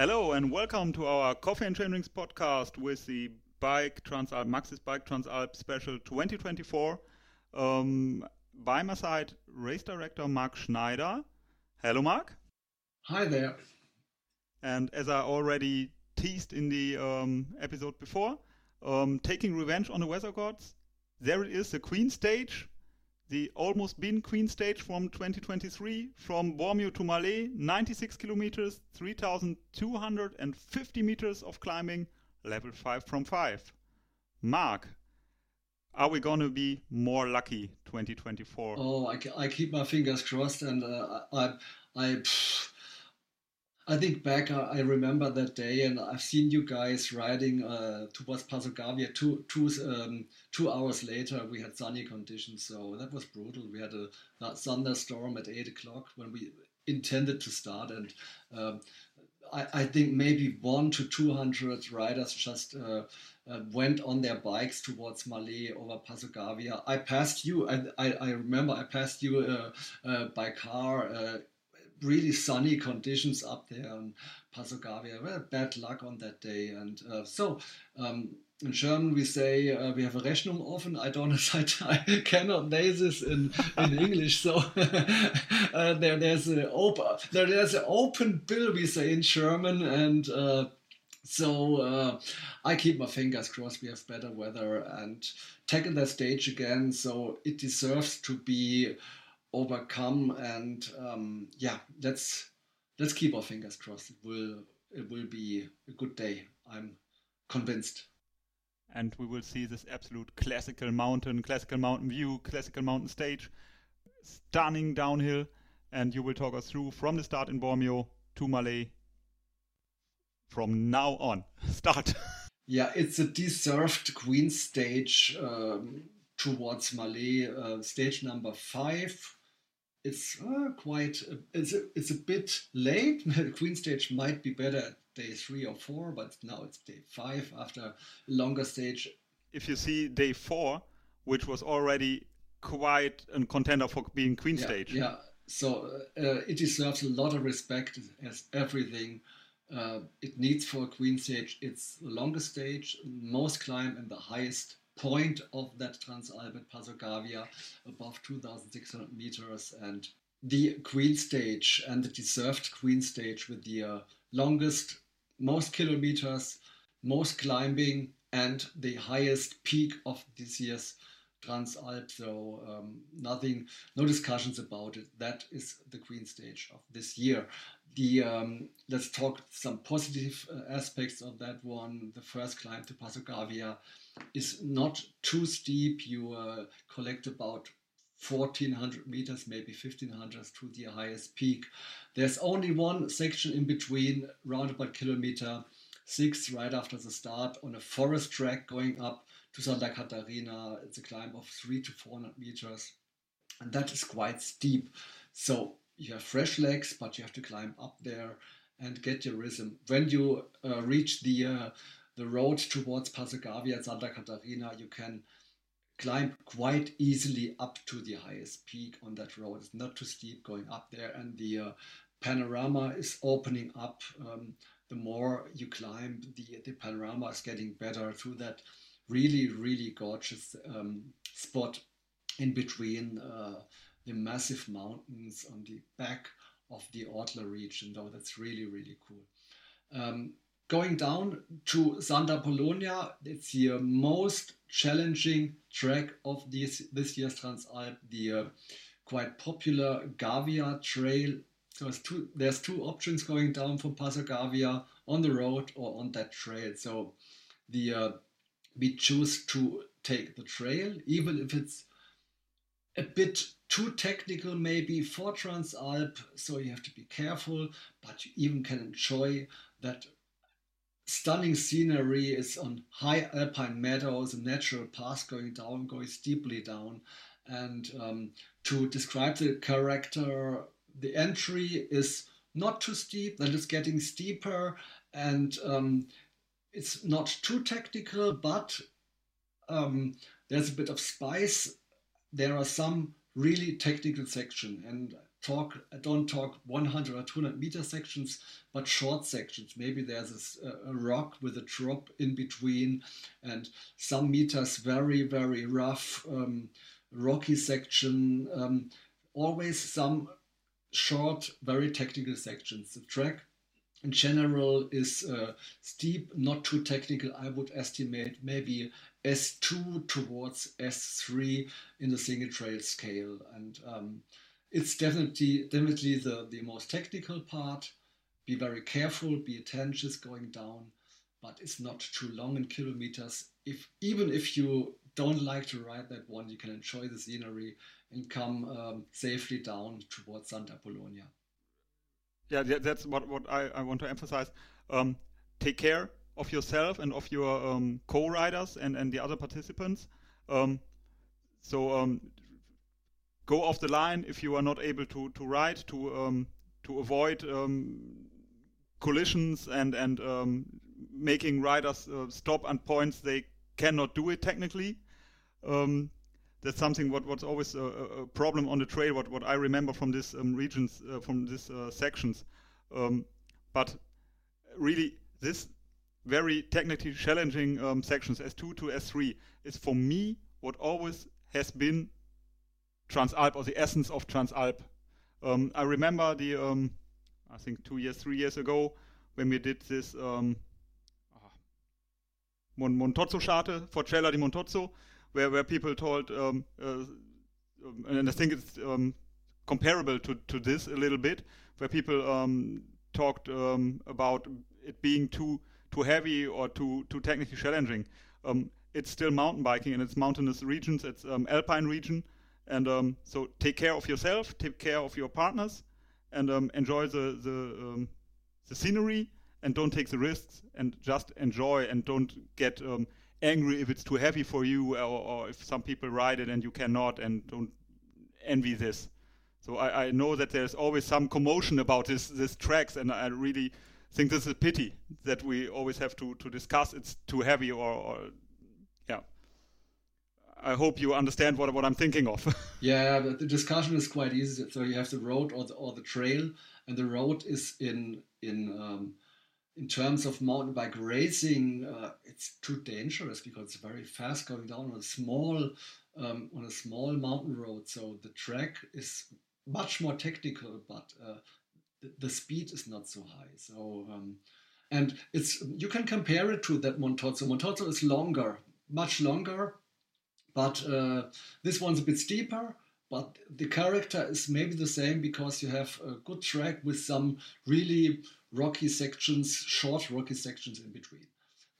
Hello and welcome to our Coffee and Chain Rings podcast with the Bike Transalp Maxxis Bike Transalp Special 2024. Um, by my side, race director Mark Schneider. Hello, Mark. Hi there. And as I already teased in the um, episode before, um, taking revenge on the weather gods, there it is, the Queen stage the almost been Queen stage from 2023 from Bormio to Malé, 96 kilometers, 3,250 meters of climbing, level 5 from 5. Mark, are we going to be more lucky 2024? Oh, I, I keep my fingers crossed and uh, I, I, I think back, I remember that day, and I've seen you guys riding uh, towards Passo Gavia. Two, two, um, two hours later, we had sunny conditions, so that was brutal. We had a, thunderstorm at eight o'clock when we intended to start, and um, I, I, think maybe one to two hundred riders just. Uh, uh, went on their bikes towards Malé over Passo Gavia. I passed you. I, I, I remember I passed you uh, uh, by car uh, really sunny conditions up there in Passo Gavia. Well, bad luck on that day. And uh, so um, in German we say uh, we have a Rechnung offen. I don't I, cannot say this in, in English. So uh, there, there's a open there, there's an open bill we say in German and. Uh, so uh, I keep my fingers crossed. We have better weather and tackle that stage again. So it deserves to be overcome. And um, yeah, let's let's keep our fingers crossed. It will it will be a good day. I'm convinced. And we will see this absolute classical mountain, classical mountain view, classical mountain stage, stunning downhill. And you will talk us through from the start in Bormio to Malé from now on. Start. yeah, it's a deserved Queen stage um, towards Malé, uh, stage number five it's uh, quite it's a, it's a bit late. Queen stage might be better at day three or four, but now it's day five after a longer stage. If you see day four, which was already quite a contender for being Queen yeah, stage. Yeah, so uh, it deserves a lot of respect as everything uh, it needs for a Queen stage. It's the longest stage, most climb, and the highest point of that Transalp Gavia above 2,600 meters and the Queen stage and the deserved Queen stage with the uh, longest, most kilometers, most climbing, and the highest peak of this year's Transalp. So um, nothing, no discussions about it. That is the Queen stage of this year. The um, let's talk some positive uh, aspects of that one. The first climb to Passo Gavia is not too steep. You uh, collect about 1400 meters, maybe 1500 to the highest peak. There's only one section in between, round about kilometer six, right after the start, on a forest track going up to Santa Caterina. It's a climb of three to 400 meters, and that is quite steep. So you have fresh legs, but you have to climb up there and get your rhythm. When you uh, reach the uh, the road towards Passo Gavia and Santa Caterina, you can climb quite easily up to the highest peak on that road. It's not too steep going up there, and the uh, panorama is opening up. Um, the more you climb, the, the panorama is getting better through that really, really gorgeous um, spot in between uh, the massive mountains on the back of the Ortler region. Though that's really, really cool. Um, Going down to Sant'Apollonia, it's the most challenging track of this, this year's Transalp, the uh, quite popular Gavia Trail. So there's two, there's two options going down from Passo Gavia on the road or on that trail. So the uh, we choose to take the trail, even if it's a bit too technical maybe for Transalp, so you have to be careful, but you even can enjoy that stunning scenery is on high alpine meadows, a natural path going down, going steeply down. And um, to describe the character, the entry is not too steep, then it's getting steeper, and um, it's not too technical, but um, there's a bit of spice. There are some really technical section, and talk don't talk 100 or 200 meter sections but short sections maybe there's a, rock with a drop in between and some meters very very rough um, rocky section um, always some short very technical sections the track in general is uh, steep not too technical i would estimate maybe s2 towards s3 in the single trail scale and um, it's definitely definitely the, the most technical part. Be very careful, be attention going down, but it's not too long in kilometers. If even if you don't like to ride that one, you can enjoy the scenery and come um, safely down towards Sant'Apollonia. Yeah, that's what what I, I want to emphasize. Um, take care of yourself and of your um, co-riders and and the other participants. Um, so um, go off the line if you are not able to to ride to um, to avoid um, collisions and and making riders uh, stop at points they cannot do it technically. Um, that's something what what's always a, a, problem on the trail. What what I remember from this um, regions uh, from these uh, sections, um, but really this very technically challenging sections S2 to S3 is for me what always has been Transalp or the essence of Transalp. Um, I remember the, um, I think two years, three years ago, when we did this um, ah, Montozzo Scharte Forcella di Montozzo, where, where people told, um, uh, and I think it's um, comparable to, to this a little bit, where people um, talked about it being too too heavy or too too technically challenging. it's still mountain biking and it's mountainous regions, it's alpine region, and um, so take care of yourself, take care of your partners, and um, enjoy the the, um, the scenery, and don't take the risks, and just enjoy, and don't get um, angry if it's too heavy for you, or, or, if some people ride it and you cannot, and don't envy this. So I, I know that there's always some commotion about this this tracks, and I really think this is a pity that we always have to to discuss it's too heavy or, or yeah. I hope you understand what, what I'm thinking of. yeah, the, the, discussion is quite easy. So you have the road or the, or the trail, and the road is in in um, in terms of mountain bike racing, uh, it's too dangerous because it's very fast going down on a small um, on a small mountain road. So the track is much more technical, but uh, the, the, speed is not so high. So um, and it's you can compare it to that Montozzo. Montozzo is longer, much longer, but uh, this one's a bit steeper, but the character is maybe the same because you have a good track with some really rocky sections, short rocky sections in between.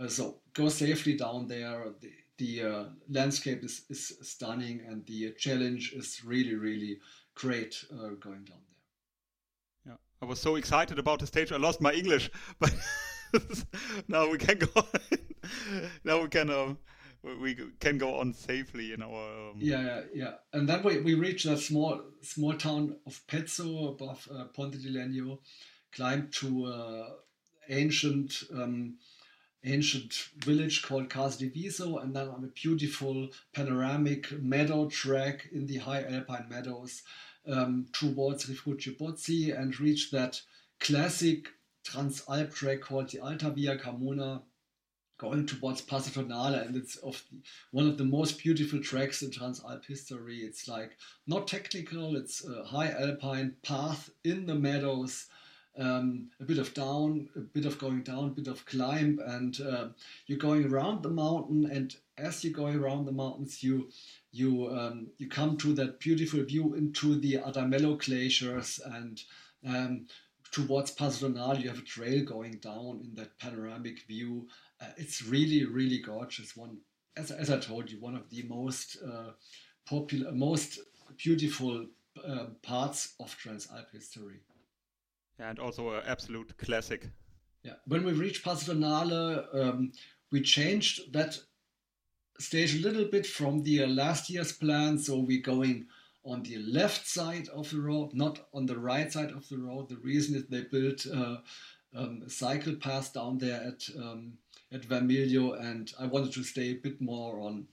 Uh, so go safely down there. The, the uh, landscape is, is stunning and the challenge is really, really great uh, going down there. Yeah, I was so excited about the stage. I lost my English, but now we can go. now we can um, we can go on safely in our um... yeah yeah yeah and then we, we reach that small small town of Pezzo above uh, Ponte di Legno climbed to uh, ancient um, ancient village called Casa di Viso and then on a beautiful panoramic meadow track in the high alpine meadows um, towards Rifugio Bozzi and reach that classic Transalp track called the Alta Via Camuna going towards Passo Tonale, and it's of the, one of the most beautiful tracks in Transalp history. It's like not technical; it's a high alpine path in the meadows, um, a bit of down, a bit of going down, a bit of climb, and uh, you're going around the mountain. And as you go around the mountains, you you um, you come to that beautiful view into the Adamello glaciers and. Um, towards Passo Tonale, you have a trail going down in that panoramic view, uh, it's really, really gorgeous. One, as, as I told you, one of the most uh, popular, most beautiful uh, parts of Transalp history. And also an absolute classic. Yeah, when we reached Passo Tonale, um, we changed that stage a little bit from the uh, last year's plan. So we're going on the left side of the road, not on the right side of the road. The reason is they built uh, um, a cycle path down there at um, at Vermiglio, and I wanted to stay a bit more on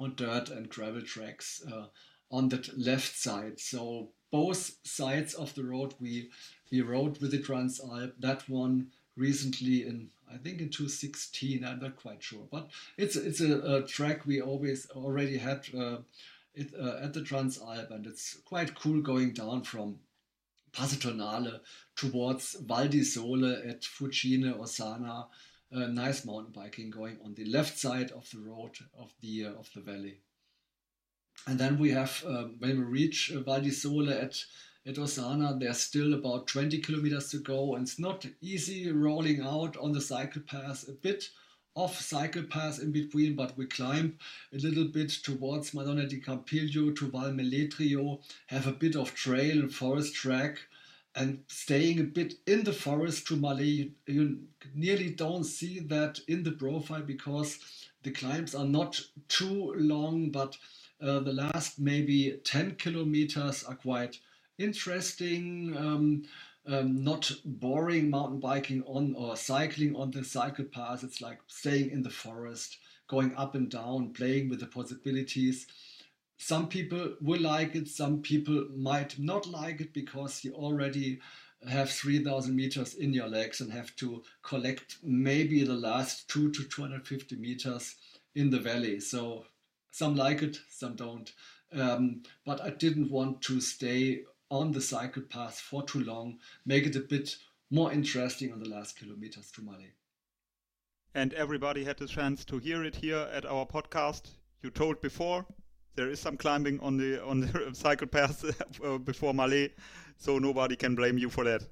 on dirt and gravel tracks uh, on that left side. So both sides of the road we we rode with the Transalp. That one recently in I think in 2016. I'm not quite sure, but it's it's a, a track we always already had uh, it, uh, at the Transalp, and it's quite cool going down from Passo Tonale towards Val di Sole at Fucine Ossana. Uh, nice mountain biking going on the left side of the road of the uh, of the valley. And then we have um, when we reach uh, Val di Sole at at Ossana, there's still about 20 kilometers to go, and it's not easy rolling out on the cycle path. A bit off cycle path in between, but we climb a little bit towards Madonna di Campiglio to Val Meledrio, have a bit of trail and forest track, and staying a bit in the forest to Malé. You, you nearly don't see that in the profile because the climbs are not too long, but uh, the last maybe 10 kilometers are quite interesting. Um, um, not boring mountain biking on or cycling on the cycle path. It's like staying in the forest, going up and down, playing with the possibilities. Some people will like it, some people might not like it because you already have 3000 meters in your legs and have to collect maybe the last 2 to 250 meters in the valley. So some like it, some don't. Um, but I didn't want to stay on the cycle path for too long, make it a bit more interesting on the last kilometers to Malé. And everybody had the chance to hear it here at our podcast. You told before there is some climbing on the on the cycle path uh, before Malé, so nobody can blame you for that.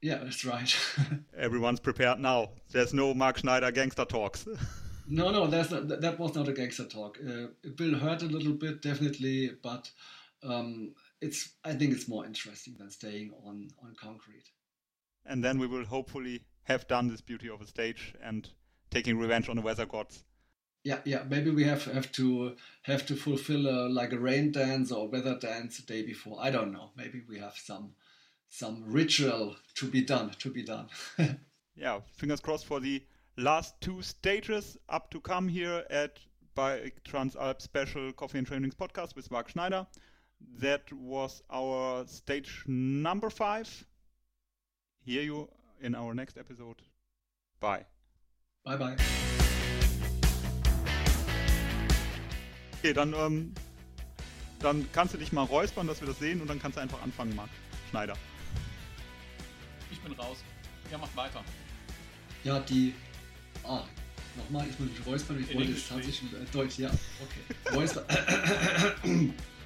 Yeah, that's right. Everyone's prepared now. There's no Mark Schneider gangster talks. no, no, that's not, that was not a gangster talk. Uh, it will hurt a little bit, definitely, but um, it's I think it's more interesting than staying on on concrete. And then we will hopefully have done this beauty of a stage and taking revenge on the weather gods. Yeah, yeah. Maybe we have have to have to fulfill a, like a rain dance or weather dance the day before. I don't know. Maybe we have some some ritual to be done. To be done. yeah, fingers crossed for the last two stages up to come here at by Transalp Special Coffee and Trainings podcast with Mark Schneider. That was our stage number five. Hear you in our next episode. Bye. Bye bye. Okay, dann, ähm, dann kannst du dich mal räuspern, dass wir das sehen und dann kannst du einfach anfangen, Marc Schneider. Ich bin raus. Ja, mach weiter. Ja, die. Ah, nochmal, ich muss mich räuspern. Ich wollte es tatsächlich Deutsch, ja. Okay. Räuspern.